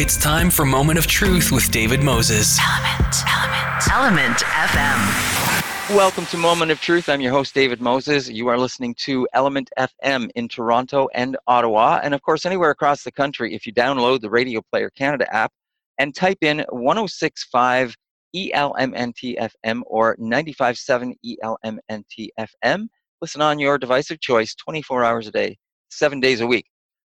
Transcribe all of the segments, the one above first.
It's time for Moment of Truth with David Moses. Element, Element, Element FM. Welcome to Moment of Truth. I'm your host, David Moses. You are listening to Element FM in Toronto and Ottawa, and of course, anywhere across the country. If you download the Radio Player Canada app and type in 1065 ELMNT FM or 957 ELMNT FM, listen on your device of choice 24 hours a day, seven days a week.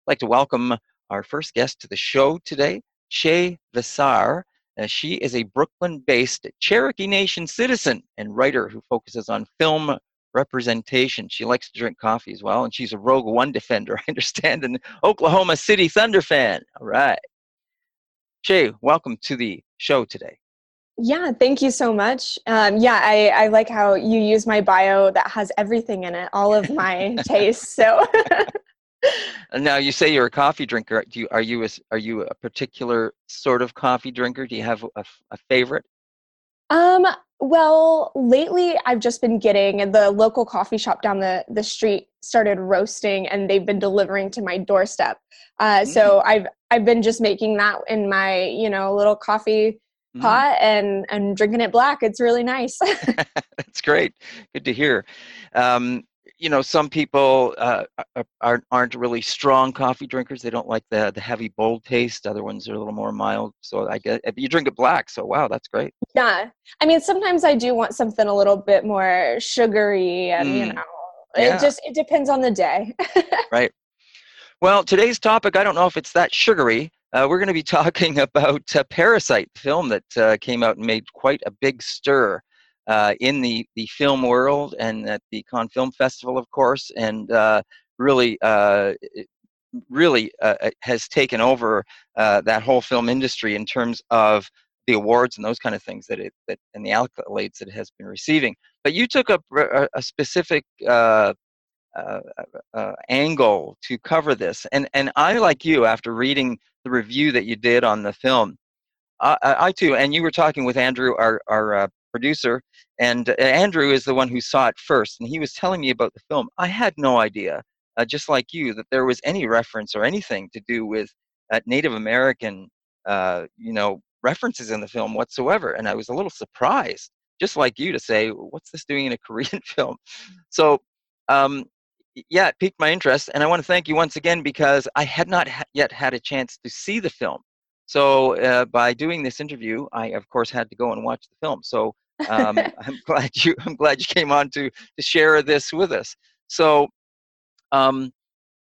I'd like to welcome our first guest to the show today, Shay Vassar. Uh, she is a Brooklyn based Cherokee Nation citizen and writer who focuses on film representation. She likes to drink coffee as well, and she's a Rogue One defender, I understand, an Oklahoma City Thunder fan. All right. Shay, welcome to the show today. Yeah, thank you so much. Um, yeah, I, I like how you use my bio that has everything in it, all of my tastes. So now you say you're a coffee drinker. Do you are you a, are you a particular sort of coffee drinker? Do you have a, a favorite? Um, well, lately I've just been getting the local coffee shop down the, the street started roasting and they've been delivering to my doorstep. Uh, mm. So I've I've been just making that in my you know little coffee mm. pot and and drinking it black. It's really nice. That's great. Good to hear. Um, you know, some people uh, aren't aren't really strong coffee drinkers. They don't like the the heavy, bold taste. Other ones are a little more mild. So I get you drink it black. So wow, that's great. Yeah, I mean, sometimes I do want something a little bit more sugary, and mm. you know, yeah. it just it depends on the day. right. Well, today's topic, I don't know if it's that sugary. Uh, we're going to be talking about uh, Parasite, film that uh, came out and made quite a big stir uh, in the, the film world and at the Cannes Film Festival, of course, and uh, really, uh, really uh, uh, has taken over uh, that whole film industry in terms of the awards and those kind of things that it that and the accolades that it has been receiving. But you took up a, a specific. angle to cover this, and and I like you after reading the review that you did on the film, I, I, too, and you were talking with Andrew, our, our uh, producer, and uh, Andrew is the one who saw it first, and he was telling me about the film. I had no idea, uh, just like you, that there was any reference or anything to do with uh, Native American, uh, you know, references in the film whatsoever, and I was a little surprised, just like you, to say, "What's this doing in a Korean film?" So. Um, yeah, it piqued my interest, and I want to thank you once again because I had not ha- yet had a chance to see the film. So uh, by doing this interview, I of course had to go and watch the film. So um, I'm glad you I'm glad you came on to to share this with us. So um,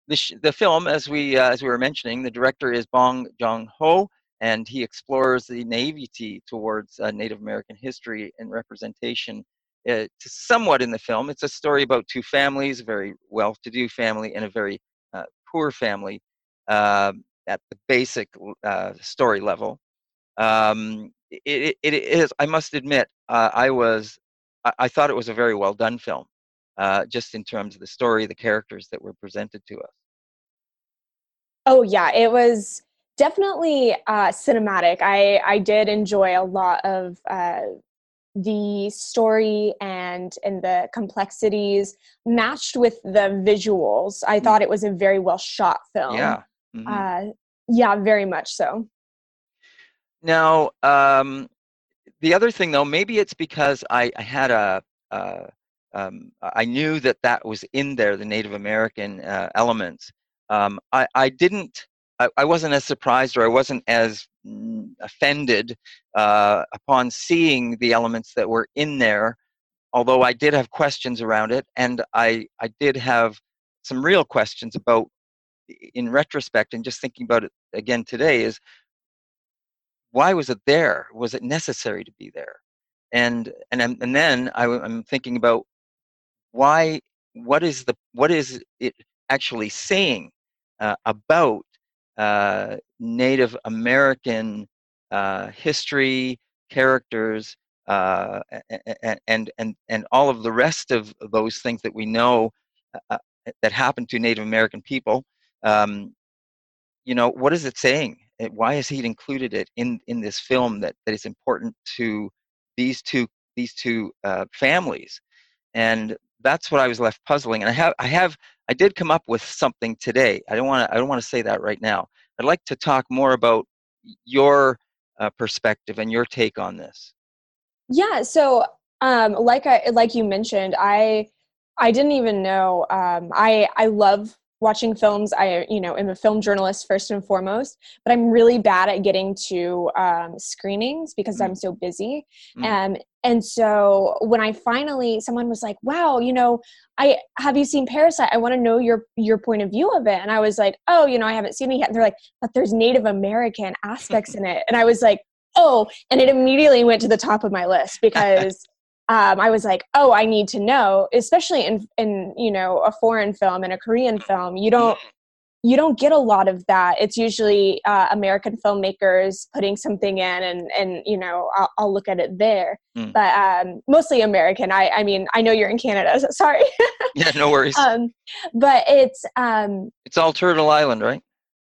the sh- the film, as we uh, as we were mentioning, the director is Bong Joon Ho, and he explores the naivety towards uh, Native American history and representation. Uh, somewhat in the film, it's a story about two families, a very well-to-do family and a very uh, poor family, um, at the basic uh, story level. Um, it, it, is, I must admit, uh, I was, I, I, thought it was a very well done film, uh, just in terms of the story, the characters that were presented to us. Oh yeah, it was definitely uh, cinematic. I I did enjoy a lot of uh, the story and and the complexities matched with the visuals. I mm. thought it was a very well shot film. Yeah. Mm-hmm. Uh, yeah, very much so. Now, um, the other thing though, maybe it's because I, I had a, uh, um, I knew that that was in there, the Native American uh, elements. Um, I, I didn't, I, I, wasn't as surprised or I wasn't as mm, offended uh, upon seeing the elements that were in there, although I did have questions around it, and I, I did have some real questions about, in retrospect, and just thinking about it again today, is why was it there? Was it necessary to be there? And and and then I, am thinking about why. What is the what is it actually saying uh, about uh, Native American uh, history, characters, uh, and and and all of the rest of those things that we know uh, uh, that happened to Native American people? Um, you know, what is it saying? Why has he included it in in this film that that is important to these two these two uh, families and that's what i was left puzzling and i have i have i did come up with something today i don't want to i don't want to say that right now i'd like to talk more about your uh, perspective and your take on this. Yeah. So, um, like I like you mentioned, I I didn't even know. Um, I I love watching films i you know am a film journalist first and foremost but i'm really bad at getting to um, screenings because mm. i'm so busy. Mm. um, and so when i finally someone was like wow you know i have you seen parasite? I want to know your your point of view of it. And i was like oh you know i haven't seen it yet. And they're like but there's native american aspects in it. And i was like oh and it immediately went to the top of my list because um, I was like, oh, I need to know, especially in in you know a foreign film and a Korean film. You don't you don't get a lot of that. It's usually uh, American filmmakers putting something in, and and you know I'll, I'll look at it there. Mm. But um, mostly American. I I mean I know you're in Canada, so sorry. yeah, no worries. Um, but it's um, it's all Turtle Island, right?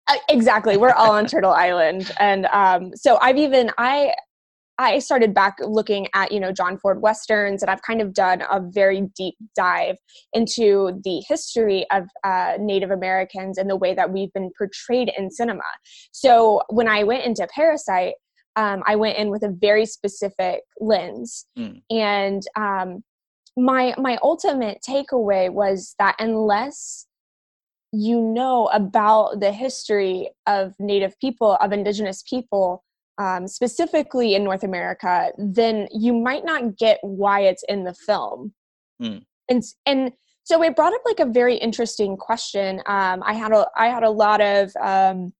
Uh, exactly, we're all on Turtle Island, and um, so I've even I I started back looking at, you know, John Ford Westerns, and I've kind of done a very deep dive into the history of uh, Native Americans and the way that we've been portrayed in cinema. So when I went into Parasite, um, I went in with a very specific lens. Mm. And um, my my ultimate takeaway was that unless you know about the history of Native people, of Indigenous people, um, specifically in North America, then you might not get why it's in the film. Mm. And and so it brought up like a very interesting question. Um, I had a I had a lot of um,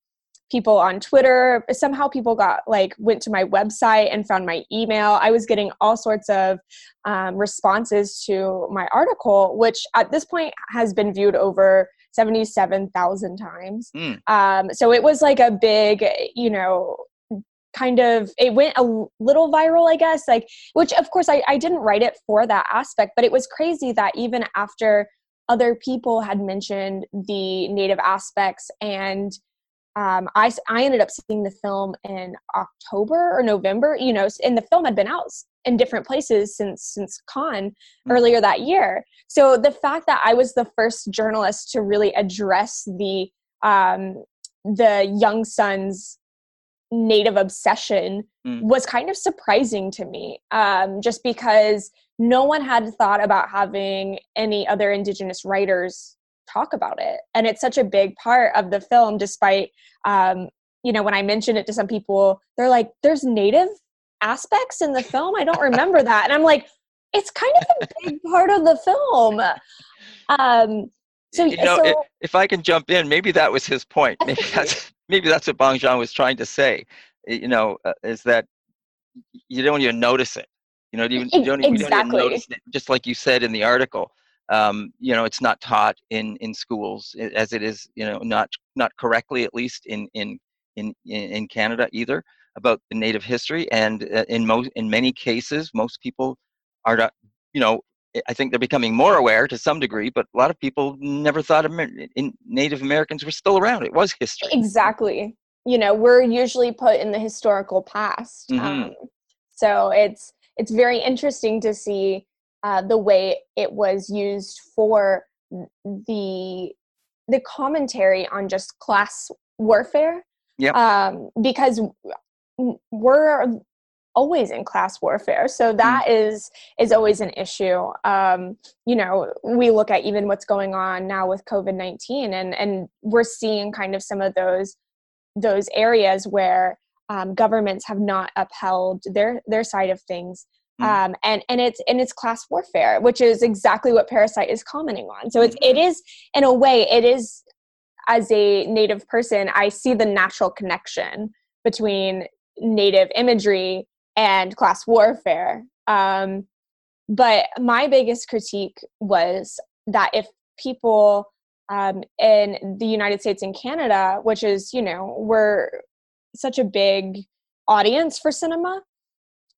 people on Twitter. Somehow people got like went to my website and found my email. I was getting all sorts of um, responses to my article, which at this point has been viewed over 77,000 times. Mm. Um, so it was like a big, you know, kind of it went a little viral i guess like which of course I, I didn't write it for that aspect but it was crazy that even after other people had mentioned the native aspects and um, I, I ended up seeing the film in october or november you know and the film had been out in different places since since Cannes mm-hmm. earlier that year so the fact that i was the first journalist to really address the um, the young sons native obsession mm. was kind of surprising to me um, just because no one had thought about having any other indigenous writers talk about it. And it's such a big part of the film despite um, you know when i mentioned it to some people they're like there's native aspects in the film? I don't remember that. And i'm like it's kind of a big part of the film. Um, so, you know, so, if I can jump in, maybe that was his point. Maybe that's maybe that's what Bong Joon was trying to say. You know, uh, is that you don't even notice it. You know, you, you don't, exactly. you don't even notice it. Just like you said in the article, um, you know, it's not taught in in schools as it is. You know, not not correctly at least in in in in Canada either about the Native history, and uh, in most in many cases, most people are not. You know, I think they're becoming more aware to some degree, but a lot of people never thought in Native Americans were still around. It was history. Exactly. You know, we're usually put in the historical past. Mm-hmm. Um, so it's it's very interesting to see uh, the way it was used for the the commentary on just class warfare. Yeah. Um, because we're always in class warfare so hmm. that mm. is is always an issue um, you know we look at even what's going on now with covid-19 and and we're seeing kind of some of those those areas where um, governments have not upheld their their side of things mm. um, and and it's and it's class warfare which is exactly what parasite is commenting on so it's it mm-hmm. in a way it is as a native person i see the natural connection between native imagery and class warfare. Um, but my biggest critique was that if people um, in the United States and Canada, which is, you know, we're such a big audience for cinema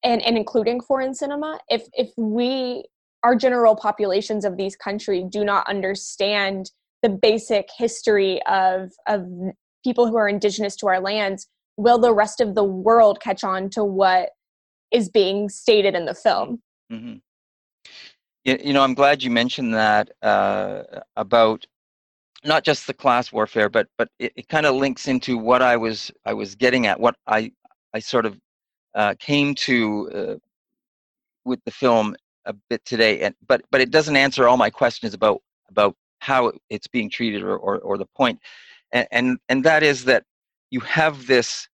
and, and including foreign cinema, if, if we, our general populations of these countries do not understand the basic history of, of people who are indigenous to our lands, will the rest of the world catch on to what is being stated in the film. Mm-hmm. You, you know, I'm glad you mentioned that uh, about not just the class warfare, but but it, it kind of links into what I was I was getting at, what I I sort of uh, came to uh, with the film a bit today, and but but it doesn't answer all my questions about about how it's being treated or or, or the point, and, and and that is that you have this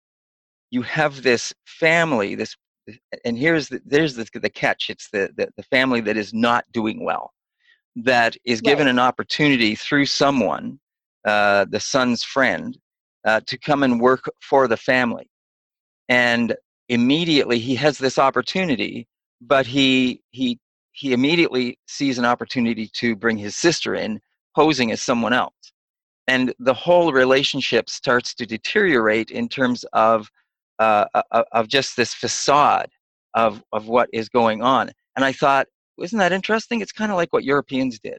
you have this family this and here's the, there's the, the catch it's the, the the family that is not doing well that is given Right. an opportunity through someone, uh, the son's friend, uh, to come and work for the family. And immediately he has this opportunity, but he he he immediately sees an opportunity to bring his sister in, posing as someone else. And the whole relationship starts to deteriorate in terms of uh, uh, of just this facade of of what is going on. And I thought, isn't that interesting? It's kind of like what Europeans did.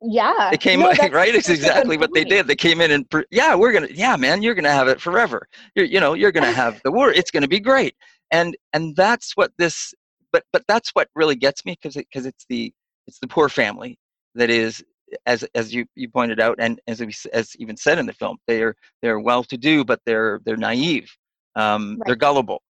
Yeah. They came No, that's right. It's such a good exactly what they did. They came in and yeah, we're gonna yeah, man, you're gonna have it forever. You're you know you're gonna have the war. It's gonna be great. And and that's what this. But but that's what really gets me because because it's the it's the poor family that is as as you you pointed out and as we, as even said in the film they're they're well to do but they're they're naive um, they're gullible.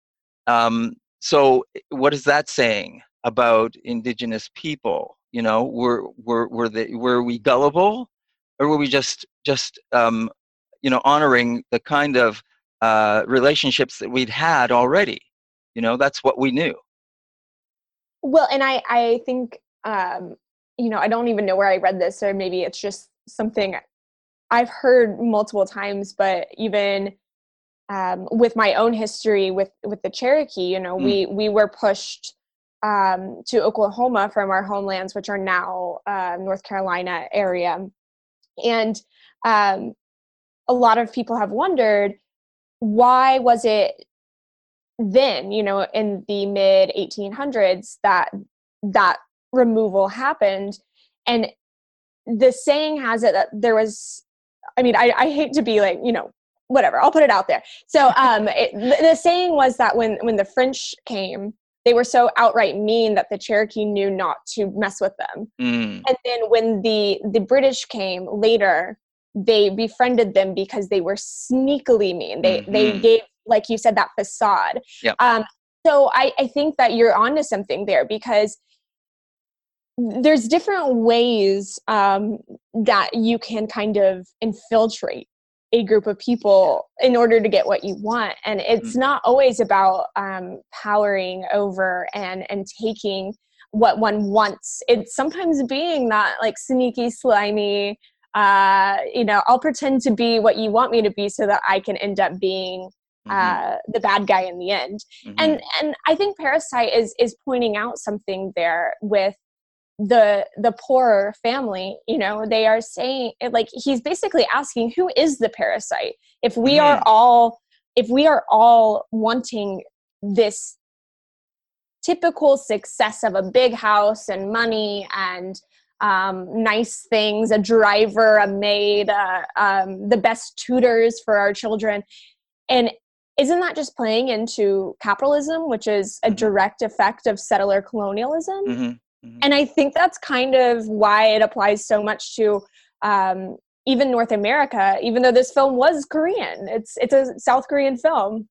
Um, so what is that saying about indigenous people? You know were were were they were we gullible? Or were we just just um, you know honoring the kind of uh, relationships that we'd had already? You know that's what we knew. Well, and I I think um, you know I don't even know where I read this, or maybe it's just something I've heard multiple times. But even um, with my own history with with the Cherokee, you know, Mm. we we were pushed um, to Oklahoma from our homelands, which are now uh, North Carolina area, and um, a lot of people have wondered why was it then you know in the mid 1800s that that removal happened and the saying has it that there was i mean i, I hate to be like you know whatever i'll put it out there. So um it, the, the saying was that when when the french came they were so outright mean that the cherokee knew not to mess with them. Mm, and then when the the british came later they befriended them because they were sneakily mean. They they Mhm. gave like you said that facade. Yep. um so i i think that you're onto something there because there's different ways um that you can kind of infiltrate a group of people in order to get what you want and it's Mhm. not always about um powering over and and taking what one wants it's sometimes being that like sneaky slimy uh you know i'll pretend to be what you want me to be so that i can end up being uh the bad guy in the end mhm. and and i think parasite is is pointing out something there with the the poorer family you know they are saying like he's basically asking who is the parasite? If we are all if we are all wanting this typical success of a big house and money and um, nice things a driver a maid uh, um, the best tutors for our children and isn't that just playing into capitalism which is a Mhm. direct effect of settler colonialism? Mhm, mhm. and i think that's kind of why it applies so much to um, even north america even though this film was korean. It's it's a south korean film.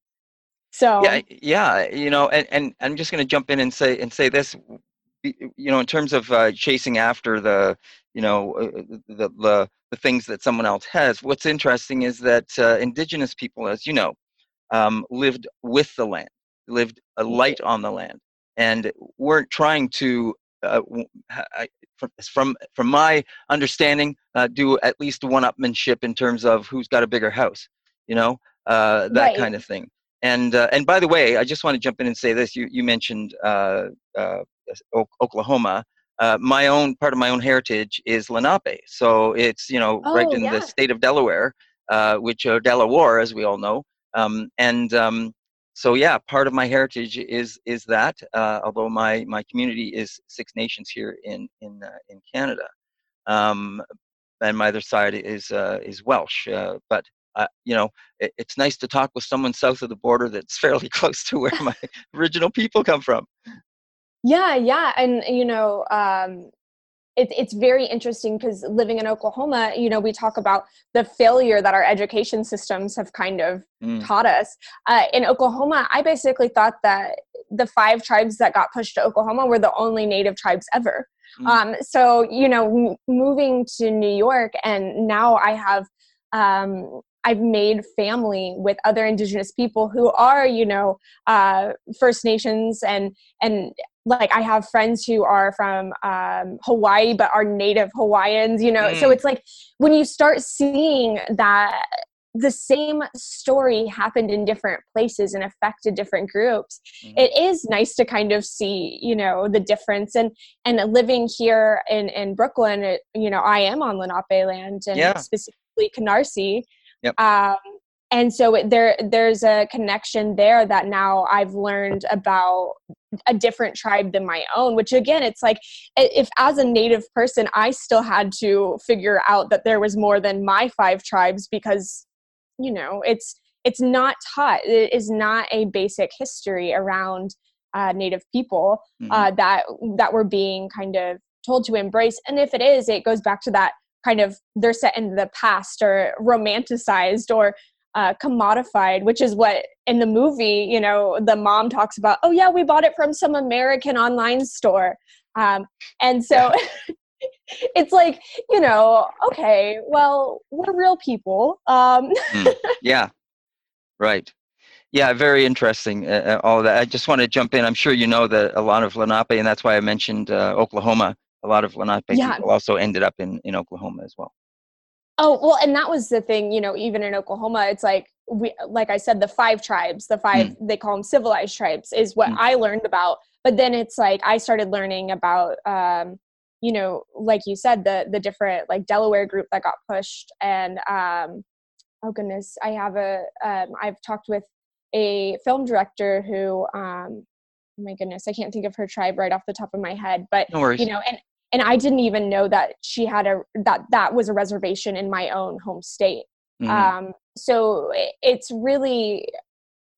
So yeah yeah you know and, and i'm just going to jump in and say and say this you know in terms of uh, chasing after the you know uh, the, the the things that someone else has what's interesting is that uh, indigenous people as you know um, lived with the land lived a light on the land and weren't trying to uh, I- from from from my understanding uh, do at least one-upmanship in terms of who's got a bigger house you know uh, that Right. kind of thing and uh, and by the way, I just want to jump in and say this. You you mentioned uh, uh, Oklahoma. Uh, my own part of my own heritage is Lenape, so it's you know right Oh, in yeah. the state of Delaware, uh, which are Delaware, as we all know. Um, and um, so yeah, part of my heritage is is that. Uh, although my my community is Six Nations here in in uh, in Canada, um, and my other side is uh, is Welsh. Uh, but uh, you know, it, it's nice to talk with someone south of the border that's fairly close to where my original people come from. yeah yeah and you know um it, it's very interesting because living in Oklahoma, you know, we talk about the failure that our education systems have kind of mm. taught us. Uh, in Oklahoma, I basically thought that the five tribes that got pushed to Oklahoma were the only native tribes ever. Mm. Um, so, you know, m- moving to New York, and now I have. Um, I've made family with other Indigenous people who are, you know, uh, First Nations and and like I have friends who are from um, Hawaii but are native Hawaiians, you know. Mm. So it's like when you start seeing that the same story happened in different places and affected different groups mm. it is nice to kind of see you know the difference and and living here in in brooklyn it, you know i am on lenape land and yeah. specifically canarsie yep. um, and so it, there there's a connection there that now i've learned about a different tribe than my own which again it's like if as a native person i still had to figure out that there was more than my five tribes because you know it's it's not taught it is not a basic history around uh, native people mm-hmm. uh, that that we're being kind of told to embrace and if it is it goes back to that kind of they're set in the past or romanticized or uh, commodified, which is what in the movie, you know, the mom talks about, oh, yeah, we bought it from some American online store. Um, and so it's like, you know, okay, well, we're real people. Um, mm, yeah, right. Yeah, very interesting. Uh, uh all that. I just want to jump in. I'm sure you know that a lot of Lenape, and that's why I mentioned uh, Oklahoma. A lot of Lenape yeah. people also ended up in, in Oklahoma as well. Oh, well, and that was the thing, you know, even in Oklahoma, it's like we like I said the five tribes, the five mm. they call them civilized tribes is what mm. I learned about. But then it's like I started learning about um you know, like you said the the different like Delaware group that got pushed and um oh goodness, I have a um I've talked with a film director who um oh my goodness, I can't think of her tribe right off the top of my head, but no you know, and and i didn't even know that she had a that that was a reservation in my own home state mm-hmm. um, so it's really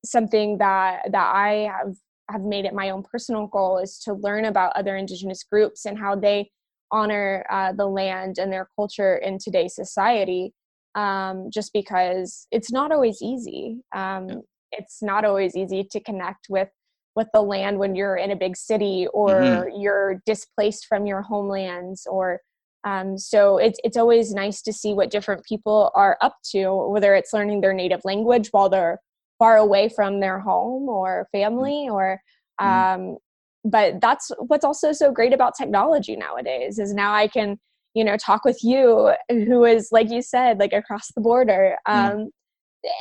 something that that i have have made it my own personal goal is to learn about other indigenous groups and how they honor uh, the land and their culture in today's society um, just because it's not always easy um, yeah. it's not always easy to connect with with the land when you're in a big city or mm-hmm. you're displaced from your homelands or um, so it's it's always nice to see what different people are up to, whether it's learning their native language while they're far away from their home or family, or mm-hmm. um, but that's what's also so great about technology nowadays is now I can you know talk with you who is like you said like across the border mm-hmm. um,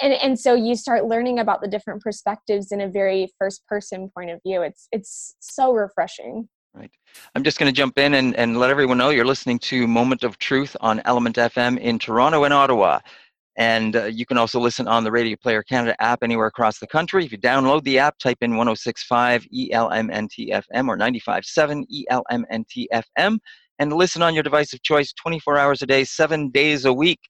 and and so you start learning about the different perspectives in a very first person point of view. It's it's so refreshing. Right. I'm just going to jump in and, and let everyone know you're listening to moment of truth on element fm in toronto and ottawa. And uh, you can also listen on the radio player canada app anywhere across the country. If you download the app type in 1065 elmntfm or 957 elmntfm and listen on your device of choice 24 hours a day seven days a week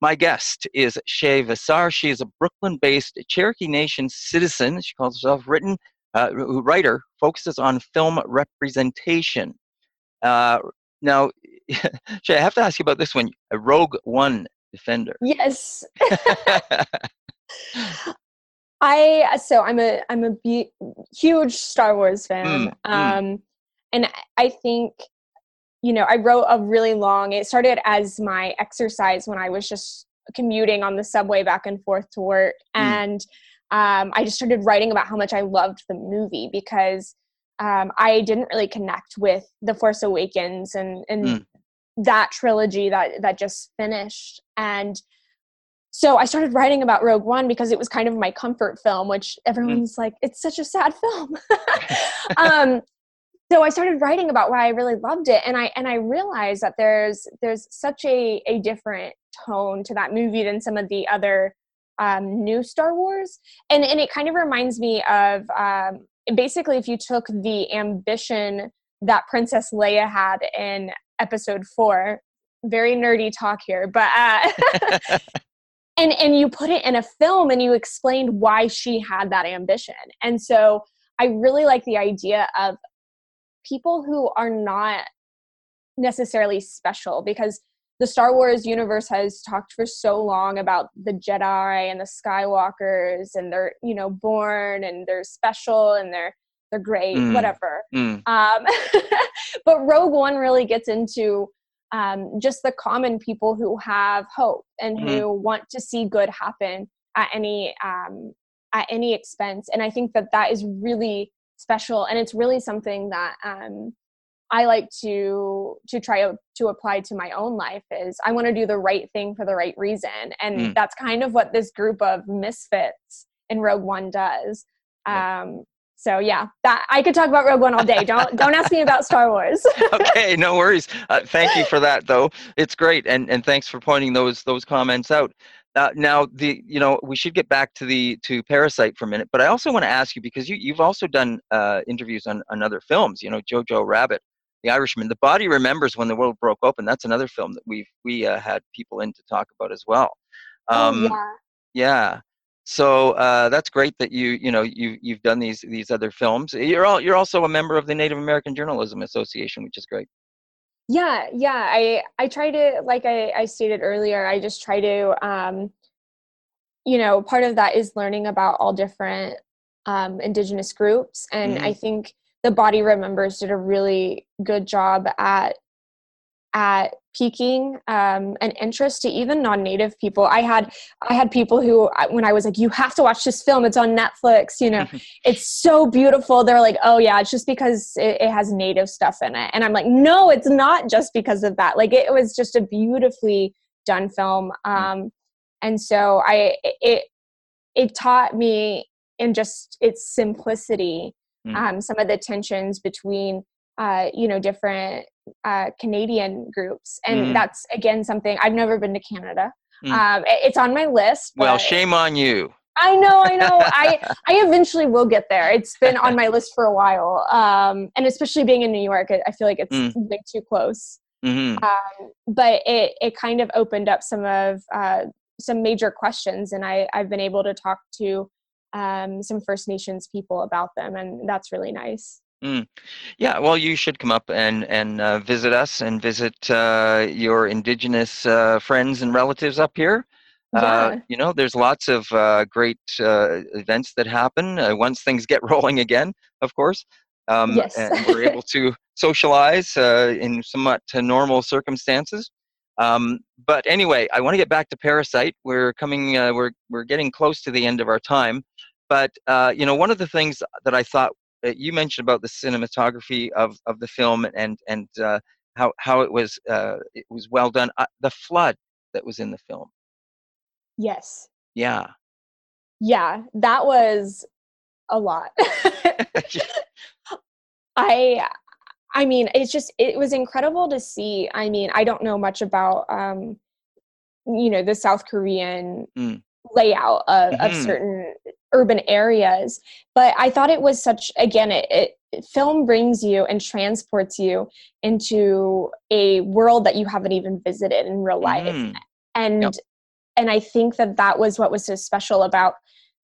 my guest is Shay Vassar. She is a Brooklyn based Cherokee Nation citizen. She calls herself written uh, writer, focuses on film representation. Uh, now, Shay, I have to ask you about this one a Rogue One defender. Yes. I so I'm a I'm a be- huge Star Wars fan, mm, mm. um, mm. and I think you know, I wrote a really long, it started as my exercise when I was just commuting on the subway back and forth to work. Mm. And um, I just started writing about how much I loved the movie because um, I didn't really connect with The Force Awakens and, and mm. that trilogy that, that just finished. And so I started writing about Rogue One because it was kind of my comfort film, which mm. everyone's mm. like, it's such a sad film. um, so I started writing about why I really loved it, and I and I realized that there's there's such a a different tone to that movie than some of the other um, new Star Wars, and and it kind of reminds me of um, basically if you took the ambition that Princess Leia had in Episode Four, very nerdy talk here, but. Uh, and and you put it in a film and you explained why she had that ambition and so i really like the idea of people who are not necessarily special because the Star Wars universe has talked for so long about the Jedi and the Skywalkers and they're you know born and they're special and they're they're great Mm. whatever Mm. um, but Rogue One really gets into um, just the common people who have hope and Mm-hmm. who want to see good happen at any um, at any expense. And I think that that is really special, and it's really something that um, I like to to try to, to apply to my own life. Is I want to do the right thing for the right reason, and Mm. that's kind of what this group of misfits in Rogue One does. Um, so yeah, that I could talk about Rogue One all day. Don't don't ask me about Star Wars. okay, no worries. Uh, thank you for that, though. It's great, and and thanks for pointing those those comments out. Uh, now, the you know we should get back to the to Parasite for a minute, but I also want to ask you because you you've also done uh, interviews on on other films. You know, Jojo Rabbit, The Irishman, The Body Remembers When the World Broke Open. That's another film that we've we uh, had people in to talk about as well. Um, oh, yeah. yeah. So uh, that's great that you you know you you've done these these other films. You're all you're also a member of the Native American Journalism Association, which is great. Yeah yeah i i try to like i i stated earlier i just try to um you know part of that is learning about all different um indigenous groups and i think the body remembers did a really good job at at piquing um, an interest to even non-native people. I had i had people who when i was like you have to watch this film. It's on netflix you know. It's so beautiful. They're like oh yeah it's just because it, it has native stuff in it. And i'm like no it's not just because of that. Like it, was just a beautifully done film um and so i it it taught me in just its simplicity Mm. um some of the tensions between uh you know different uh canadian groups and Mhm. that's again something i've never been to canada Mm. um it's on my list Well, shame on you. I know, I know. I I eventually will get there. It's been on my list for a while, um, and especially being in New York, I feel like it's Mm. way too close. hmm Um, but it it kind of opened up some of uh, some major questions, and I I've been able to talk to um, some First Nations people about them, and that's really nice. Yeah, well, you should come up and and uh, visit us and visit uh, your indigenous uh, friends and relatives up here. Uh, Yeah. you know, there's lots of uh, great uh, events that happen uh, once things get rolling again, of course. Um, Yes. and we're able to socialize uh, in somewhat normal circumstances. Um, but anyway, I want to get back to Parasite. We're coming, uh, we're we're getting close to the end of our time. But uh, you know, one of the things that I thought uh, you mentioned about the cinematography of, of the film and and uh, how how it was uh, it was well done. Uh, the flood that was in the film. Yes, Yeah. yeah, that was a lot. I I mean, it's just it was incredible to see. I mean, I don't know much about um you know, the South Korean Mm. Layout of, of Mhm. certain urban areas, but I thought it was such again it, it film brings you and transports you into a world that you haven't even visited in real life Mhm. and Yep. and i think that that was what was so special about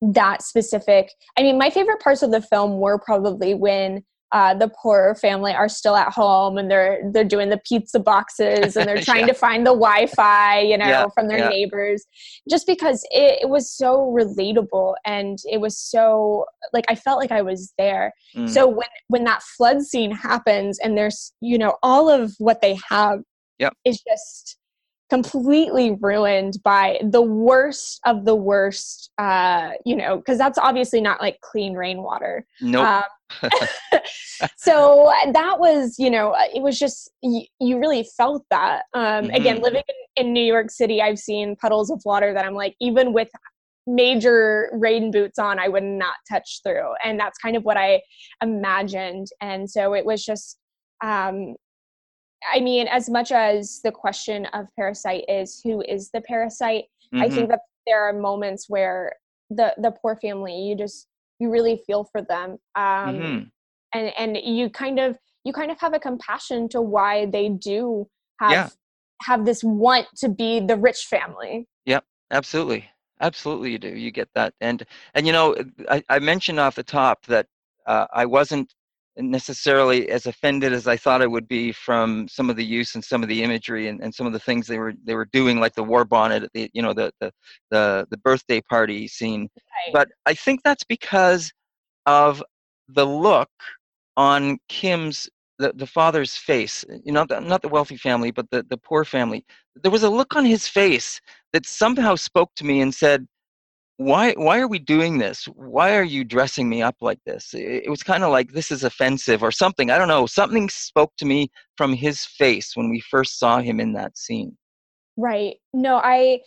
that specific i mean my favorite parts of the film were probably when uh, the poor family are still at home and they're they're doing the pizza boxes and they're trying Yeah. to find the wi-fi you know Yeah, from their yeah. neighbors just because it, it was so relatable and it was so like i felt like i was there Mm. so when when that flood scene happens and there's you know all of what they have Yep. is just completely ruined by the worst of the worst uh you know because that's obviously not like clean rainwater nope. um, so that was you know uh, it was just you, you really felt that um again Mhm. living in, in new york city i've seen puddles of water that i'm like even with major rain boots on i would not touch through and that's kind of what i imagined and so it was just um i mean as much as the question of parasite is who is the parasite i Mhm. think that there are moments where the the poor family you just you really feel for them um Mhm. and and you kind of you kind of have a compassion to why they do have Yeah. have this want to be the rich family Yep, Absolutely. Absolutely, you do. You get that, and and you know, I, I mentioned off the top that uh, I wasn't necessarily as offended as I thought I would be from some of the use and some of the imagery and, and some of the things they were they were doing, like the war bonnet, the you know the the the, the birthday party scene. Right. But I think that's because of the look on Kim's the, the father's face. You know, not the wealthy family, but the, the poor family. There was a look on his face that somehow spoke to me and said, why why are we doing this why are you dressing me up like this it, was kind of like this is offensive or something i don't know something spoke to me from his face when we first saw him in that scene right no i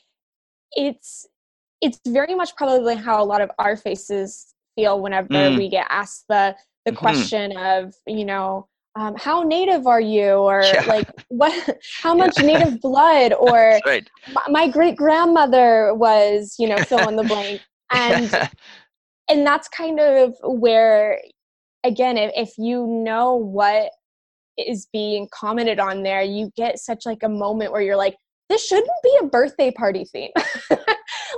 it's it's very much probably how a lot of our faces feel whenever mm. we get asked the the mm-hmm. question of you know um, how native are you or yeah. like what how much yeah. native blood or right. my, great grandmother was you know fill in the blank and and that's kind of where again if, if you know what is being commented on there you get such like a moment where you're like this shouldn't be a birthday party theme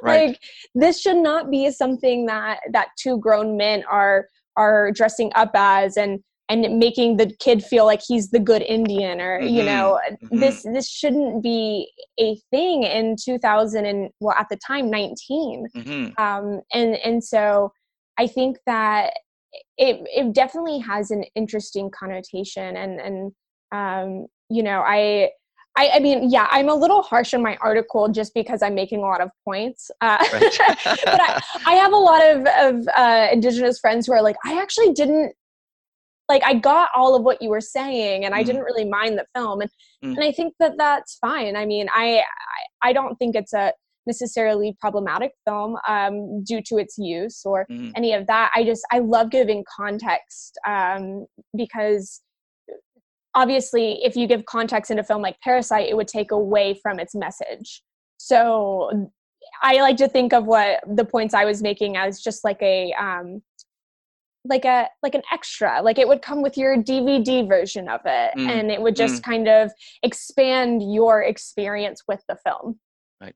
right. like this should not be something that that two grown men are are dressing up as and and making the kid feel like he's the good indian or mm-hmm. you know mm-hmm. this this shouldn't be a thing in 2000 and well at the time 19 mm-hmm. um and and so i think that it it definitely has an interesting connotation and and um you know i I, I, mean, yeah, I'm a little harsh in my article just because I'm making a lot of points. Uh, right. but I, I, have a lot of, of uh, Indigenous friends who are like, I actually didn't like I got all of what you were saying and I mm. didn't really mind the film and mm. and I think that that's fine. I mean, I I, I don't think it's a necessarily problematic film um, due to its use or mm. any of that. I just I love giving context um, because obviously if you give context in a film like Parasite, it would take away from its message. So I like to think of what the points I was making as just like a um, like a like an extra like it would come with your dvd version of it mm. and it would just mm. kind of expand your experience with the film right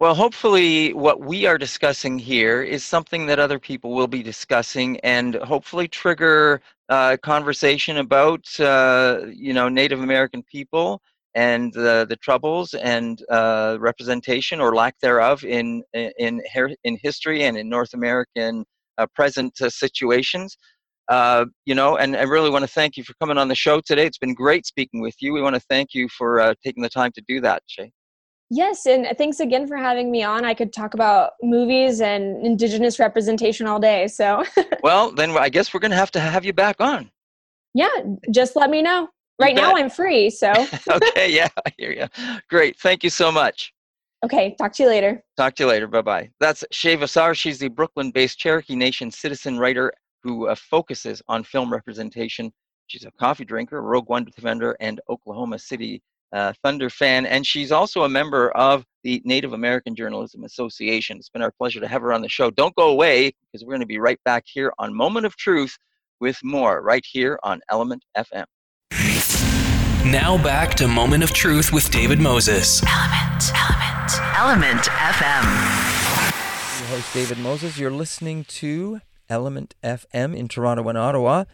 well hopefully what we are discussing here is something that other people will be discussing and hopefully trigger uh, conversation about uh, you know native american people and the, the troubles and uh, representation or lack thereof in in in history and in North American uh, present uh, situations. Uh, you know, and I really want to thank you for coming on the show today. It's been great speaking with you. We want to thank you for uh, taking the time to do that, Shay. Yes, and thanks again for having me on. I could talk about movies and Indigenous representation all day. So, well, then I guess we're going to have to have you back on. Yeah, just let me know. Right now, I'm free. So, okay, yeah, I hear you. Great. Thank you so much. Okay, talk to you later. Talk to you later. Bye bye. That's Shay Vassar. She's the Brooklyn based Cherokee Nation citizen writer who uh, focuses on film representation. She's a coffee drinker, Rogue One defender, and Oklahoma City uh, Thunder fan. And she's also a member of the Native American Journalism Association. It's been our pleasure to have her on the show. Don't go away because we're going to be right back here on Moment of Truth with more right here on Element FM. Now back to Moment of Truth with David Moses. Element, Element, Element FM. Your host David Moses. You're listening to Element FM in Toronto and Ottawa.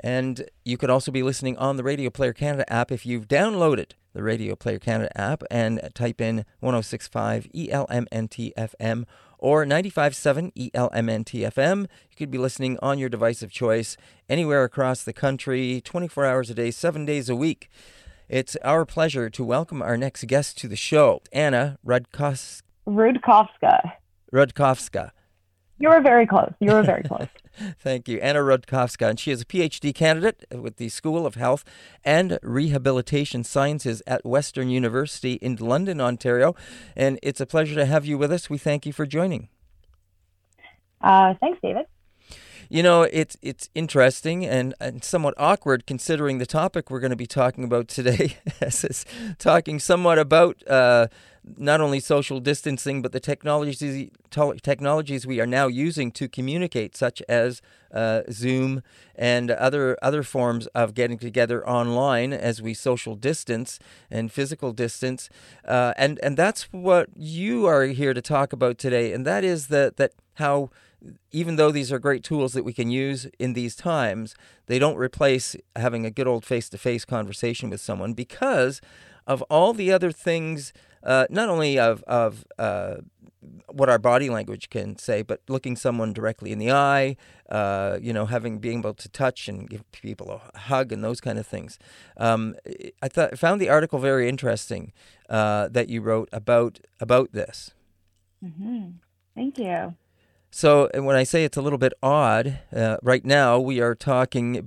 And you could also be listening on the Radio Player Canada app if you've downloaded the Radio Player Canada app and type in 1065 ELMNT FM or 95.7 ELMNT FM. You could be listening on your device of choice anywhere across the country, 24 hours a day, seven days a week. It's our pleasure to welcome our next guest to the show, Anna Rudkowska. Rudkowska. Rudkowska. You were very close. You were very close. Thank you. Anna Rudkowska, and she is a PhD candidate with the School of Health and Rehabilitation Sciences at Western University in London, Ontario. And it's a pleasure to have you with us. We thank you for joining. Uh, thanks, David. You know, it's it's interesting and, and somewhat awkward considering the topic we're going to be talking about today. as is talking somewhat about uh, not only social distancing, but the technologies technologies we are now using to communicate, such as uh, Zoom and other other forms of getting together online as we social distance and physical distance, uh, and and that's what you are here to talk about today, and that is that that how even though these are great tools that we can use in these times, they don't replace having a good old face to face conversation with someone because of all the other things, uh, not only of, of uh, what our body language can say, but looking someone directly in the eye, uh, you know, having being able to touch and give people a hug and those kind of things. Um, I thought found the article very interesting uh, that you wrote about about this. Mm-hmm. Thank you. So when I say it's a little bit odd, uh, right now we are talking,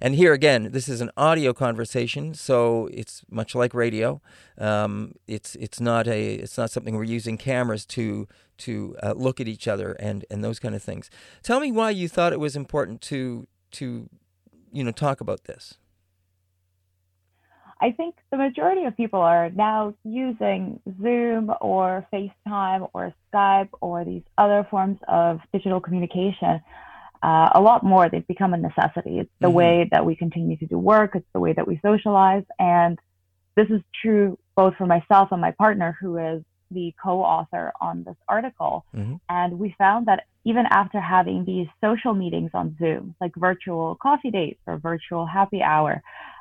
and here again, this is an audio conversation, so it's much like radio. Um, it's it's not a it's not something we're using cameras to to uh, look at each other and and those kind of things. Tell me why you thought it was important to to you know talk about this. I think the majority of people are now using Zoom or FaceTime or Skype or these other forms of digital communication uh, a lot more. They've become a necessity. It's the mm-hmm. way that we continue to do work, it's the way that we socialize. And this is true both for myself and my partner, who is the co author on this article. Mm-hmm. And we found that even after having these social meetings on Zoom, like virtual coffee dates or virtual happy hour,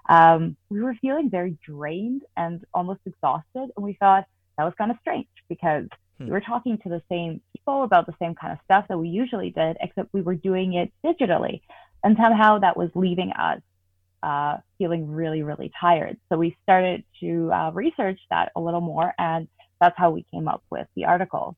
um, we were feeling very drained and almost exhausted. And we thought that was kind of strange because hmm. we were talking to the same people about the same kind of stuff that we usually did, except we were doing it digitally. And somehow that was leaving us uh, feeling really, really tired. So we started to uh, research that a little more, and that's how we came up with the article.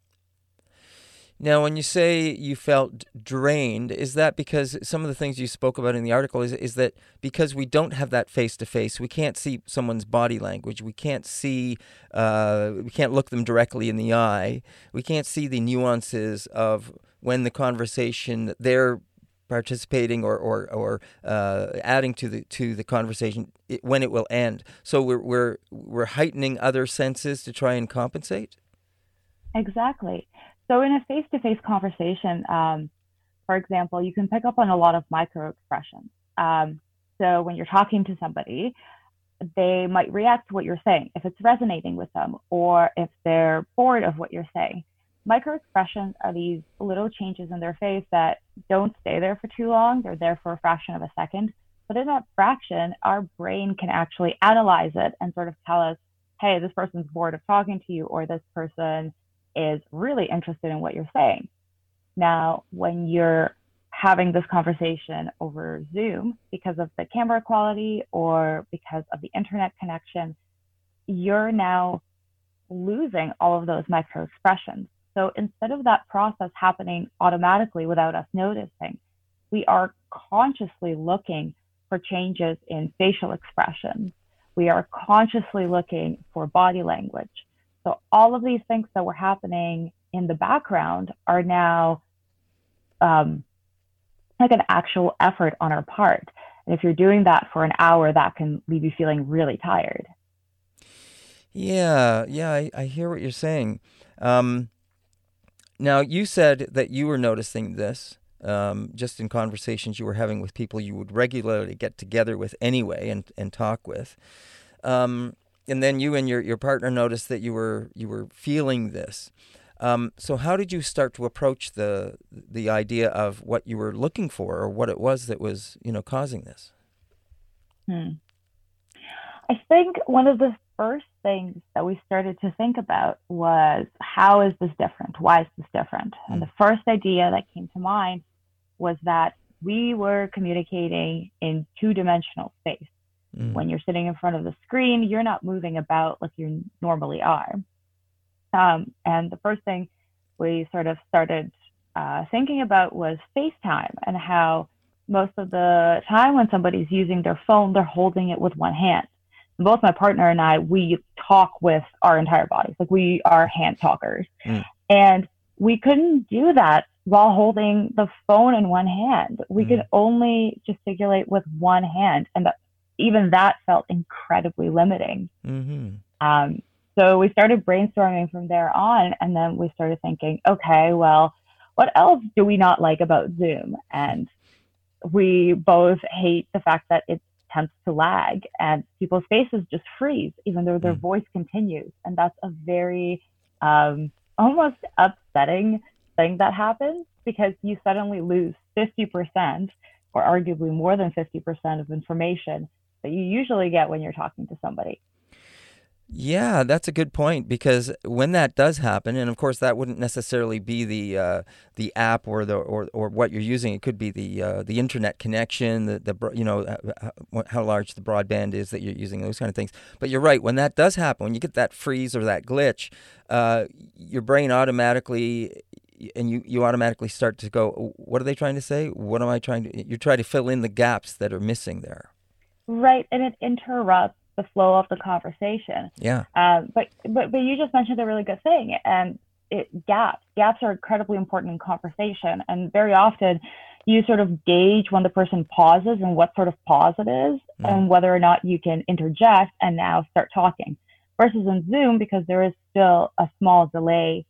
Now, when you say you felt drained, is that because some of the things you spoke about in the article is is that because we don't have that face to face, we can't see someone's body language, we can't see, uh, we can't look them directly in the eye, we can't see the nuances of when the conversation they're participating or or, or uh, adding to the to the conversation it, when it will end. So we're we're we're heightening other senses to try and compensate. Exactly. So in a face-to-face conversation, um, for example, you can pick up on a lot of micro expressions. Um, so when you're talking to somebody, they might react to what you're saying if it's resonating with them or if they're bored of what you're saying. Micro expressions are these little changes in their face that don't stay there for too long. They're there for a fraction of a second. But in that fraction, our brain can actually analyze it and sort of tell us, hey, this person's bored of talking to you, or this person is really interested in what you're saying. Now, when you're having this conversation over Zoom because of the camera quality or because of the internet connection, you're now losing all of those micro expressions. So instead of that process happening automatically without us noticing, we are consciously looking for changes in facial expressions. We are consciously looking for body language. So all of these things that were happening in the background are now um, like an actual effort on our part. And if you're doing that for an hour, that can leave you feeling really tired. Yeah, yeah, I, I hear what you're saying. Um, now, you said that you were noticing this um, just in conversations you were having with people you would regularly get together with anyway and, and talk with. Um, and then you and your, your partner noticed that you were you were feeling this. Um, so how did you start to approach the the idea of what you were looking for or what it was that was you know causing this? Hmm. I think one of the first things that we started to think about was how is this different? Why is this different? And hmm. the first idea that came to mind was that we were communicating in two dimensional space. Mm. When you're sitting in front of the screen, you're not moving about like you normally are. Um, and the first thing we sort of started uh, thinking about was FaceTime and how most of the time when somebody's using their phone, they're holding it with one hand. And both my partner and I, we talk with our entire bodies. Like we are hand talkers. Mm. And we couldn't do that while holding the phone in one hand. We mm. could only gesticulate with one hand. And the even that felt incredibly limiting. Mm-hmm. Um, so we started brainstorming from there on, and then we started thinking, okay, well, what else do we not like about Zoom? And we both hate the fact that it tends to lag and people's faces just freeze, even though their mm. voice continues. And that's a very um, almost upsetting thing that happens because you suddenly lose 50% or arguably more than 50% of information that you usually get when you're talking to somebody. Yeah, that's a good point because when that does happen, and of course that wouldn't necessarily be the uh, the app or the or, or what you're using. It could be the uh, the internet connection, the the you know how large the broadband is that you're using, those kind of things. But you're right. When that does happen, when you get that freeze or that glitch, uh, your brain automatically and you, you automatically start to go, what are they trying to say? What am I trying to? You try to fill in the gaps that are missing there. Right, and it interrupts the flow of the conversation. Yeah. Um, but but but you just mentioned a really good thing, and it gaps. Gaps are incredibly important in conversation, and very often you sort of gauge when the person pauses and what sort of pause it is, mm. and whether or not you can interject and now start talking. Versus in Zoom, because there is still a small delay,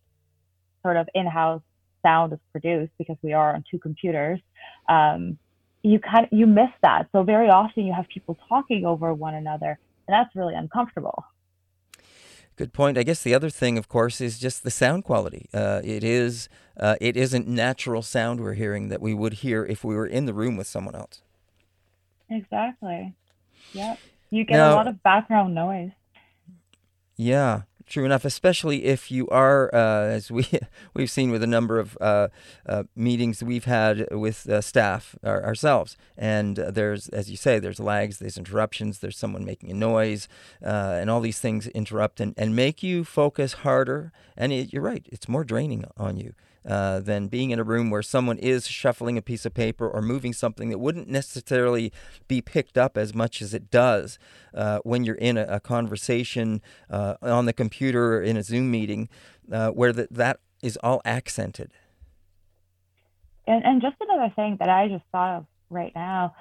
sort of in-house sound is produced because we are on two computers. Um, you kind of you miss that. So very often you have people talking over one another, and that's really uncomfortable. Good point. I guess the other thing, of course, is just the sound quality. Uh, it is uh, it isn't natural sound we're hearing that we would hear if we were in the room with someone else. Exactly. Yep. You get now, a lot of background noise. Yeah. True enough, especially if you are, uh, as we we've seen with a number of uh, uh, meetings we've had with uh, staff our, ourselves, and uh, there's, as you say, there's lags, there's interruptions, there's someone making a noise, uh, and all these things interrupt and, and make you focus harder. And it, you're right, it's more draining on you. Uh, than being in a room where someone is shuffling a piece of paper or moving something that wouldn't necessarily be picked up as much as it does uh, when you're in a, a conversation uh, on the computer or in a Zoom meeting, uh, where the, that is all accented. And, and just another thing that I just thought of right now,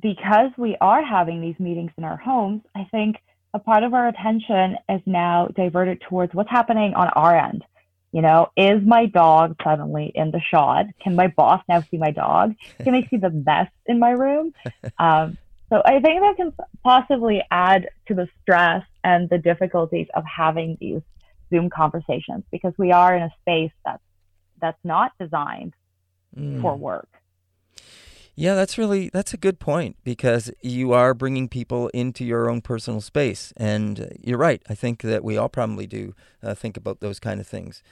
because we are having these meetings in our homes, I think a part of our attention is now diverted towards what's happening on our end you know, is my dog suddenly in the shot? Can my boss now see my dog? Can they see the mess in my room? Um, so I think that can possibly add to the stress and the difficulties of having these Zoom conversations because we are in a space that's that's not designed mm. for work. Yeah, that's really that's a good point because you are bringing people into your own personal space, and uh, you're right. I think that we all probably do uh, think about those kind of things.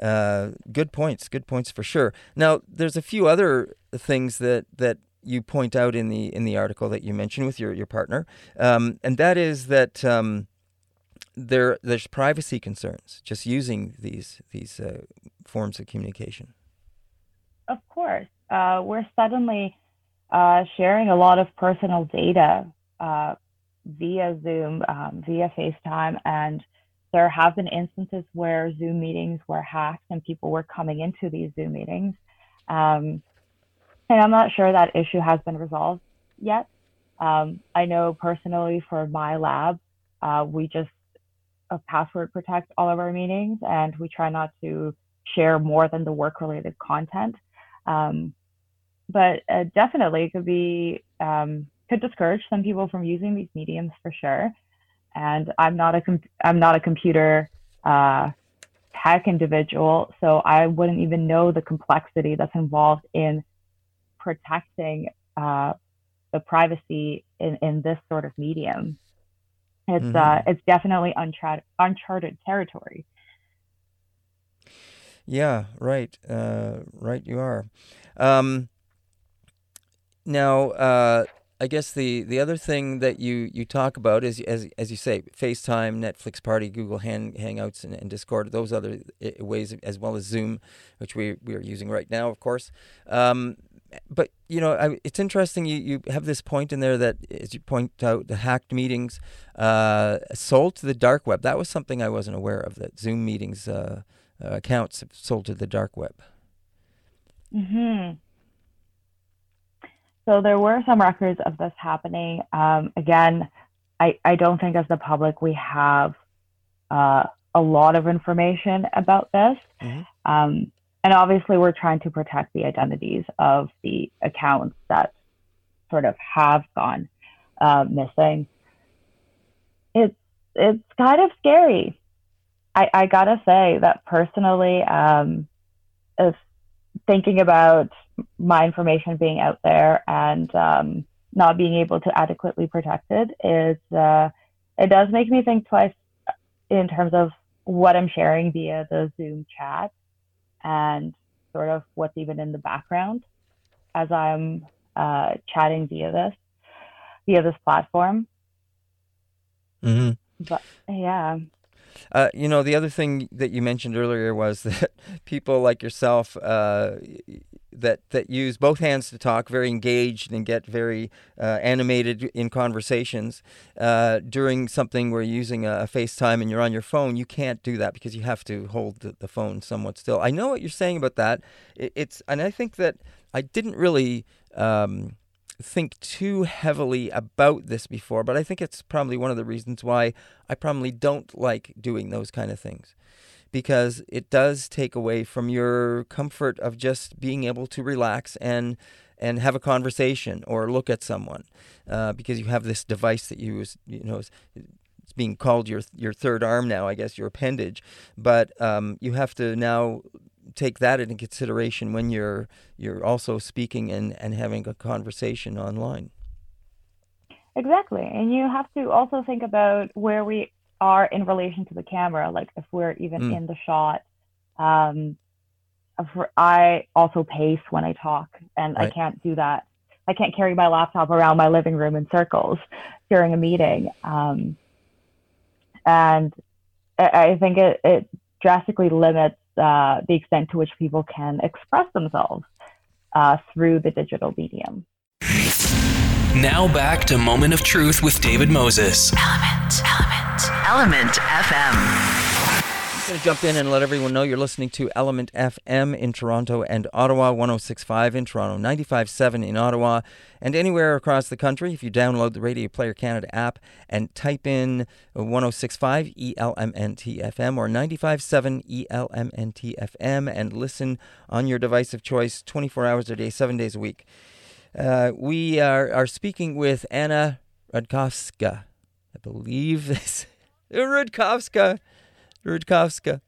Uh, good points, good points for sure. Now, there's a few other things that that you point out in the in the article that you mentioned with your your partner, um, and that is that. Um, there, there's privacy concerns just using these these uh, forms of communication. Of course, uh, we're suddenly uh, sharing a lot of personal data uh, via Zoom, um, via FaceTime, and there have been instances where Zoom meetings were hacked and people were coming into these Zoom meetings. Um, and I'm not sure that issue has been resolved yet. Um, I know personally for my lab, uh, we just uh, password protect all of our meetings and we try not to share more than the work related content. Um, but uh, definitely could be um, could discourage some people from using these mediums for sure. And I'm not a com- I'm not a computer uh, tech individual, so I wouldn't even know the complexity that's involved in protecting uh, the privacy in, in this sort of medium. It's mm-hmm. uh, it's definitely untra- uncharted territory. Yeah, right, uh, right. You are. Um, now, uh, I guess the, the other thing that you, you talk about is, as, as you say, FaceTime, Netflix Party, Google Hang, Hangouts, and, and Discord, those other ways, as well as Zoom, which we, we are using right now, of course. Um, but, you know, I, it's interesting you, you have this point in there that, as you point out, the hacked meetings uh, sold to the dark web. That was something I wasn't aware of, that Zoom meetings uh, uh accounts sold to the dark web. Mm-hmm. So there were some records of this happening. Um, again, I, I don't think as the public we have uh, a lot of information about this. Mm-hmm. Um, and obviously, we're trying to protect the identities of the accounts that sort of have gone uh, missing. It's it's kind of scary. I, I gotta say that personally, um, if thinking about my information being out there and um, not being able to adequately protect it is uh, it does make me think twice in terms of what I'm sharing via the Zoom chat and sort of what's even in the background as I'm uh, chatting via this via this platform. Mm-hmm. But yeah. Uh, you know, the other thing that you mentioned earlier was that people like yourself uh, that that use both hands to talk, very engaged and get very uh, animated in conversations. Uh, during something where you're using a, a, FaceTime and you're on your phone, you can't do that because you have to hold the, the phone somewhat still. I know what you're saying about that. It, it's and I think that I didn't really. Um, think too heavily about this before, but I think it's probably one of the reasons why I probably don't like doing those kind of things. Because it does take away from your comfort of just being able to relax and and have a conversation or look at someone, uh, because you have this device that you you know it's being called your your third arm now, I guess your appendage, but um, you have to now take that into consideration when you're you're also speaking and, and having a conversation online. Exactly. And you have to also think about where we are in relation to the camera, like if we're even mm. in the shot. Um, I also pace when I talk, and right. I can't do that. I can't carry my laptop around my living room in circles during a meeting. Um, and I think it, it drastically limits uh, the extent to which people can express themselves uh, through the digital medium. Now back to Moment of Truth with David Moses. Element, Element, Element FM. To jump in and let everyone know you're listening to Element FM in Toronto and Ottawa, 1065 in Toronto, 957 in Ottawa, and anywhere across the country. If you download the Radio Player Canada app and type in 1065 ELMNTFM or 957 ELMNTFM and listen on your device of choice 24 hours a day, seven days a week. Uh, we are, are speaking with Anna Rudkowska. I believe this. Rudkowska. Rudkowska.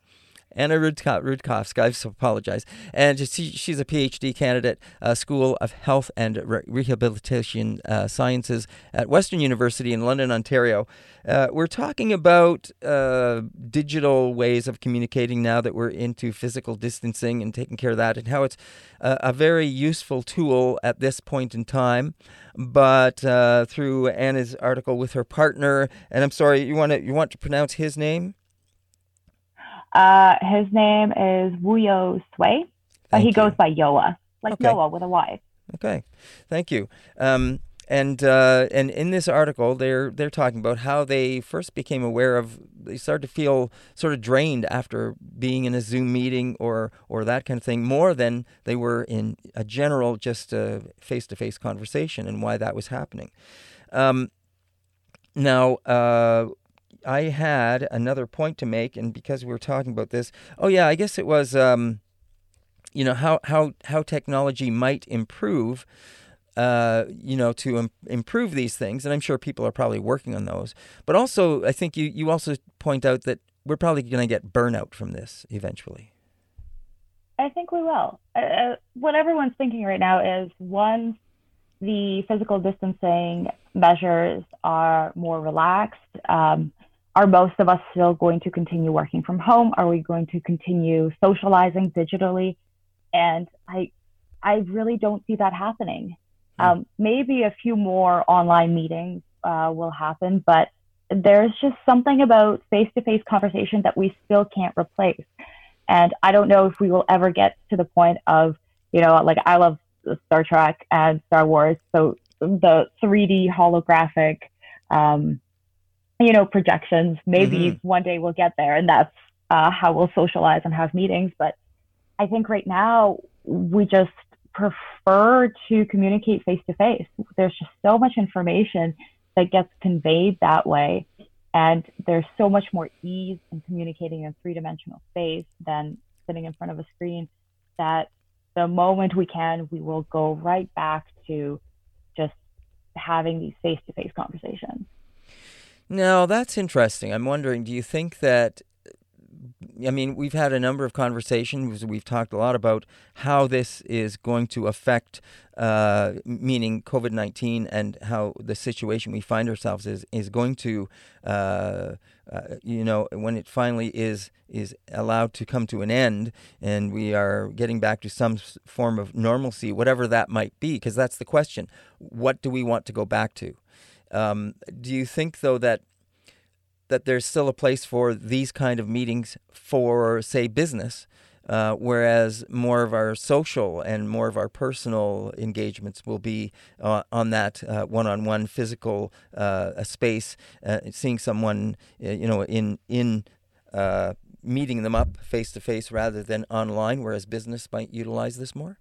Anna Rudkowska, I apologize. And she's a PhD candidate, uh, School of Health and Re- Rehabilitation uh, Sciences at Western University in London, Ontario. Uh, we're talking about uh, digital ways of communicating now that we're into physical distancing and taking care of that, and how it's a, a very useful tool at this point in time. But uh, through Anna's article with her partner, and I'm sorry, you want to you want to pronounce his name? Uh, his name is Wuyo Sway. Uh, he you. goes by Yoa, like okay. Noah with a Y. Okay, thank you. Um, and uh, and in this article, they're they're talking about how they first became aware of. They started to feel sort of drained after being in a Zoom meeting or or that kind of thing, more than they were in a general just face to face conversation, and why that was happening. Um, now, uh, I had another point to make, and because we were talking about this, oh yeah, I guess it was, um, you know, how how how technology might improve, uh, you know, to Im- improve these things, and I'm sure people are probably working on those. But also, I think you you also point out that we're probably going to get burnout from this eventually. I think we will. Uh, uh, what everyone's thinking right now is once the physical distancing measures are more relaxed. Um, are most of us still going to continue working from home? Are we going to continue socializing digitally? And I, I really don't see that happening. Mm. Um, maybe a few more online meetings uh, will happen, but there's just something about face-to-face conversation that we still can't replace. And I don't know if we will ever get to the point of, you know, like I love Star Trek and Star Wars, so the 3D holographic um, you know, projections. Maybe mm-hmm. one day we'll get there, and that's uh, how we'll socialize and have meetings. But I think right now we just prefer to communicate face to face. There's just so much information that gets conveyed that way. And there's so much more ease in communicating in three dimensional space than sitting in front of a screen that the moment we can, we will go right back to just having these face to face conversations. Now, that's interesting. I'm wondering do you think that I mean, we've had a number of conversations. We've talked a lot about how this is going to affect, uh, meaning COVID 19, and how the situation we find ourselves is, is going to, uh, uh, you know, when it finally is, is allowed to come to an end and we are getting back to some form of normalcy, whatever that might be, because that's the question. What do we want to go back to? Um, do you think, though, that that there's still a place for these kind of meetings for, say, business, uh, whereas more of our social and more of our personal engagements will be uh, on that uh, one-on-one physical uh, space, uh, seeing someone, uh, you know, in in meeting them up face to face rather than online, whereas business might utilize this more.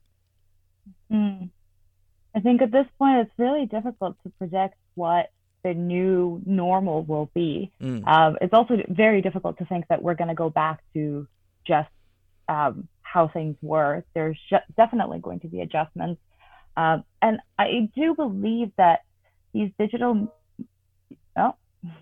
Mm. I think at this point it's really difficult to project what the new normal will be. Mm. Um, it's also very difficult to think that we're going to go back to just um, how things were. There's definitely going to be adjustments. Um, and I do believe that these digital, oh,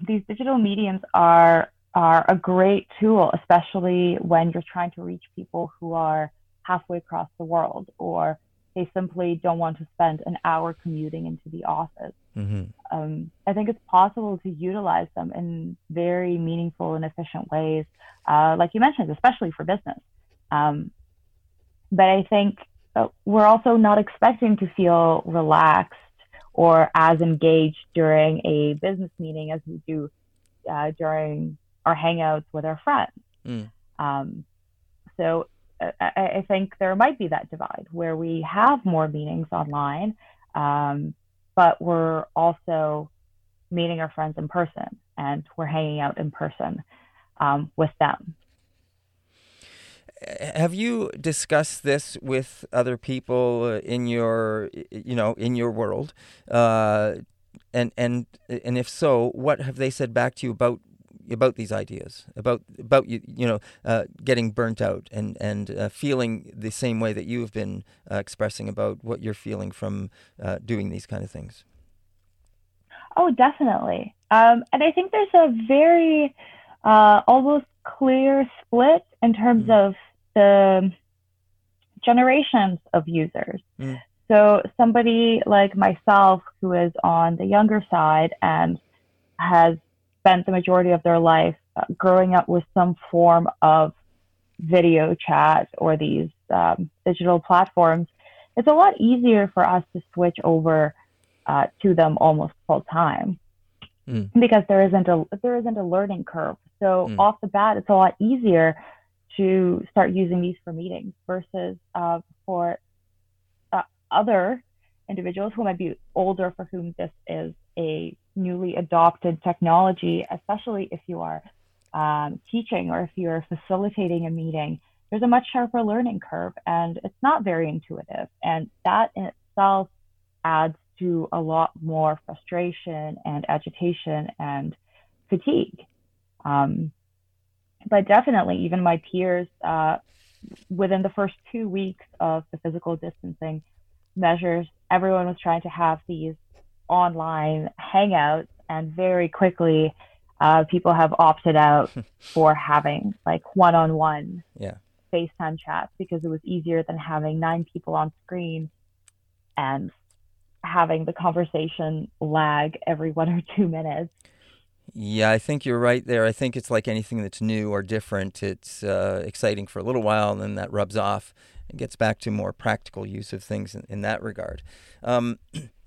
these digital mediums are are a great tool, especially when you're trying to reach people who are halfway across the world or they simply don't want to spend an hour commuting into the office. Mm-hmm. Um, I think it's possible to utilize them in very meaningful and efficient ways, uh, like you mentioned, especially for business. Um, but I think uh, we're also not expecting to feel relaxed or as engaged during a business meeting as we do uh, during our hangouts with our friends. Mm. Um, so uh, I, I, think there might be that divide where we have more meetings online, um, but we're also meeting our friends in person and we're hanging out in person um, with them. Have you discussed this with other people in your, you know, in your world? Uh, and and and if so, what have they said back to you about about these ideas, about about you you know uh, getting burnt out and and uh, feeling the same way that you have been uh, expressing about what you're feeling from uh, doing these kind of things. Oh, definitely. Um, and I think there's a very uh, almost clear split in terms mm. of the generations of users. Mm. So somebody like myself who is on the younger side and has spent the majority of their life uh, growing up with some form of video chat or these um, digital platforms, it's a lot easier for us to switch over uh, to them almost full time mm. because there isn't a there isn't a learning curve. So mm. off the bat, it's a lot easier to start using these for meetings versus uh, for uh, other individuals who might be older for whom this is a newly adopted technology, especially if you are um, teaching or if you're facilitating a meeting, there's a much sharper learning curve and it's not very intuitive. And that in itself adds to a lot more frustration and agitation and fatigue. Um, but definitely, even my peers, uh, within the first two weeks of the physical distancing measures, everyone was trying to have these online hangouts, and very quickly, uh, people have opted out for having like one-on-one yeah. FaceTime chats because it was easier than having nine people on screen and having the conversation lag every one or two minutes. Yeah, I think you're right there. I think it's like anything that's new or different. It's uh, exciting for a little while, and then that rubs off and gets back to more practical use of things in, in that regard. Um,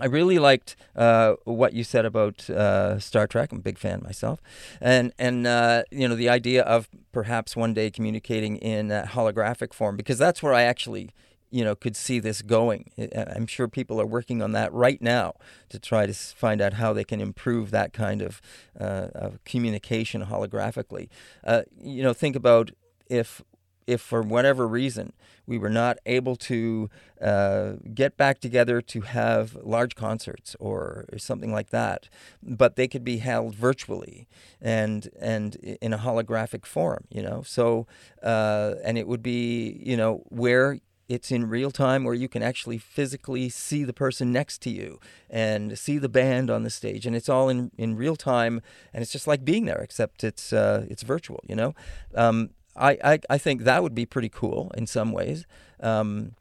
I really liked uh, what you said about uh, Star Trek. I'm a big fan myself, and and uh, you know the idea of perhaps one day communicating in holographic form because that's where I actually you know could see this going. I'm sure people are working on that right now to try to find out how they can improve that kind of, uh, of communication holographically. Uh, you know, think about if if for whatever reason we were not able to uh, get back together to have large concerts or something like that, but they could be held virtually and and in a holographic form, you know. So uh, and it would be you know where it's in real time where you can actually physically see the person next to you and see the band on the stage and it's all in, in real time and it's just like being there except it's uh, it's virtual you know um, I, I, I think that would be pretty cool in some ways um,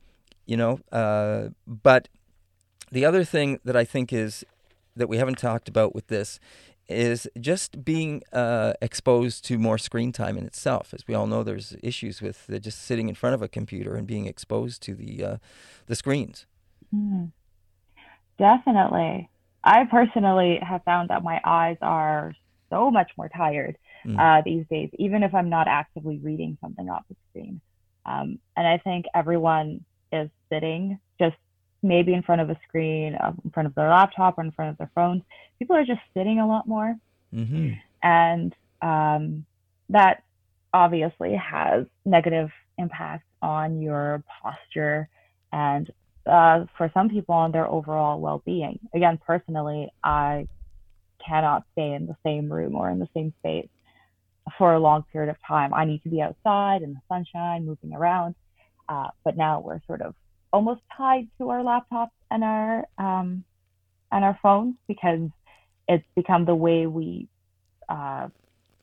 you know uh, but the other thing that I think is that we haven't talked about with this is just being uh, exposed to more screen time in itself. As we all know, there's issues with just sitting in front of a computer and being exposed to the uh, the screens. Mm. Definitely, I personally have found that my eyes are so much more tired mm. these days, even if I'm not actively reading something off the screen. Um, and I think everyone is sitting just maybe in front of a screen, uh, in front of their laptop, or in front of their phones. People are just sitting a lot more, mm-hmm. and um, that obviously has negative impact on your posture and uh, for some people on their overall well-being. Again, personally, I cannot stay in the same room or in the same space for a long period of time. I need to be outside in the sunshine, moving around. Uh, but now we're sort of almost tied to our laptops and our um, and our phones because it's become the way we uh,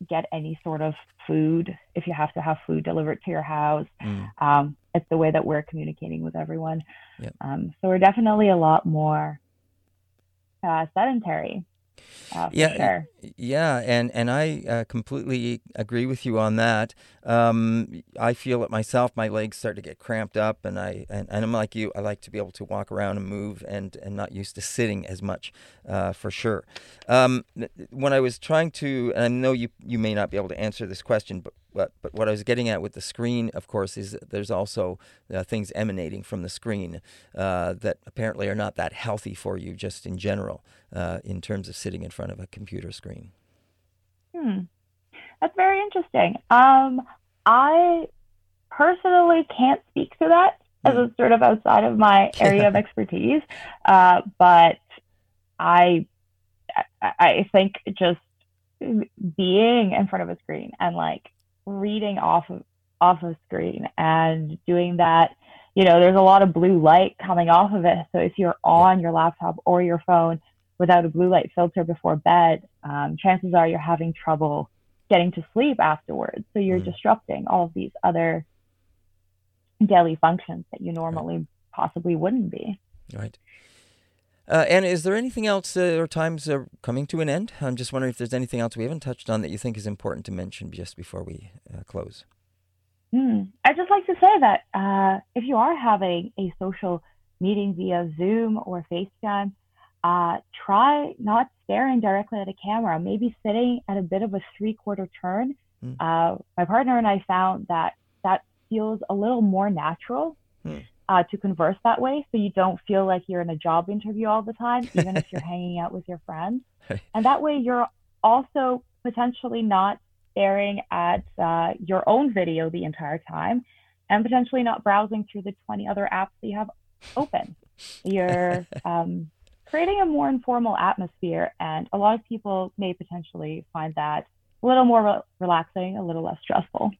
get any sort of food. If you have to have food delivered to your house, mm. um, it's the way that we're communicating with everyone. Yep. Um, so we're definitely a lot more uh, sedentary. Uh, yeah, sure. yeah, and and I uh, completely agree with you on that. Um, I feel it myself. My legs start to get cramped up, and I and, and, I'm like you. I like to be able to walk around and move, and and not used to sitting as much, uh, for sure. Um, when I was trying to, and I know you you may not be able to answer this question, but but, but what I was getting at with the screen, of course, is there's also uh, things emanating from the screen uh, that apparently are not that healthy for you, just in general, uh, in terms of sitting in front of a computer screen. Hmm, that's very interesting. Um, I personally can't speak to that as it's sort of outside of my area of expertise, uh, but I I think just being in front of a screen and like reading off of off of screen and doing that you know there's a lot of blue light coming off of it. So if you're on your laptop or your phone without a blue light filter before bed um, chances are you're having trouble getting to sleep afterwards. So you're mm. disrupting all of these other daily functions that you normally possibly wouldn't be. Right uh, and is there anything else, uh, or times are coming to an end? I'm just wondering if there's anything else we haven't touched on that you think is important to mention just before we uh, close. Hmm. I'd just like to say that uh, if you are having a social meeting via Zoom or FaceTime, uh, try not staring directly at a camera, maybe sitting at a bit of a three quarter turn. Mm. my partner and I found that that feels a little more natural. Mm uh, to converse that way so you don't feel like you're in a job interview all the time, even if you're hanging out with your friends. And that way you're also potentially not staring at uh, your own video the entire time and potentially not browsing through the 20 other apps that you have open. You're um, creating a more informal atmosphere, and a lot of people may potentially find that a little more re- relaxing, a little less stressful.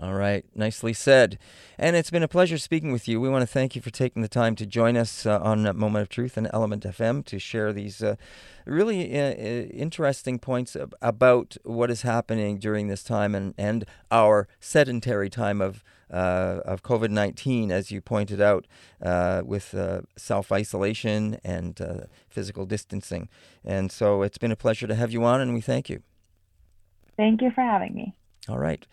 All right, nicely said. And it's been a pleasure speaking with you. We want to thank you for taking the time to join us uh, on Moment of Truth and Element FM to share these uh, really uh, interesting points about what is happening during this time and, and our sedentary time of. Uh, of COVID 19, as you pointed out, uh, with uh, self isolation and physical distancing. And so it's been a pleasure to have you on, and we thank you. Thank you for having me. All right.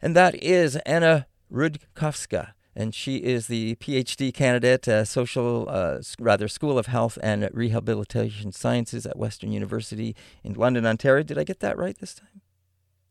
And that is Anna Rudkowska. And she is the PhD candidate, uh, social, uh, rather, School of Health and Rehabilitation Sciences at Western University in London, Ontario. Did I get that right this time?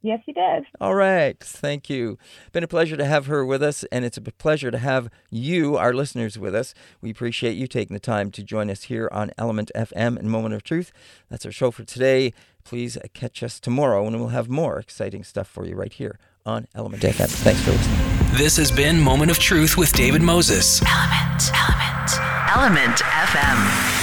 Yes, you did. All right. Thank you. Been a pleasure to have her with us, and it's a pleasure to have you, our listeners, with us. We appreciate you taking the time to join us here on Element FM and Moment of Truth. That's our show for today. Please catch us tomorrow, and we'll have more exciting stuff for you right here on Element FM. Thanks for listening. This has been Moment of Truth with David Moses. Element, Element, Element FM.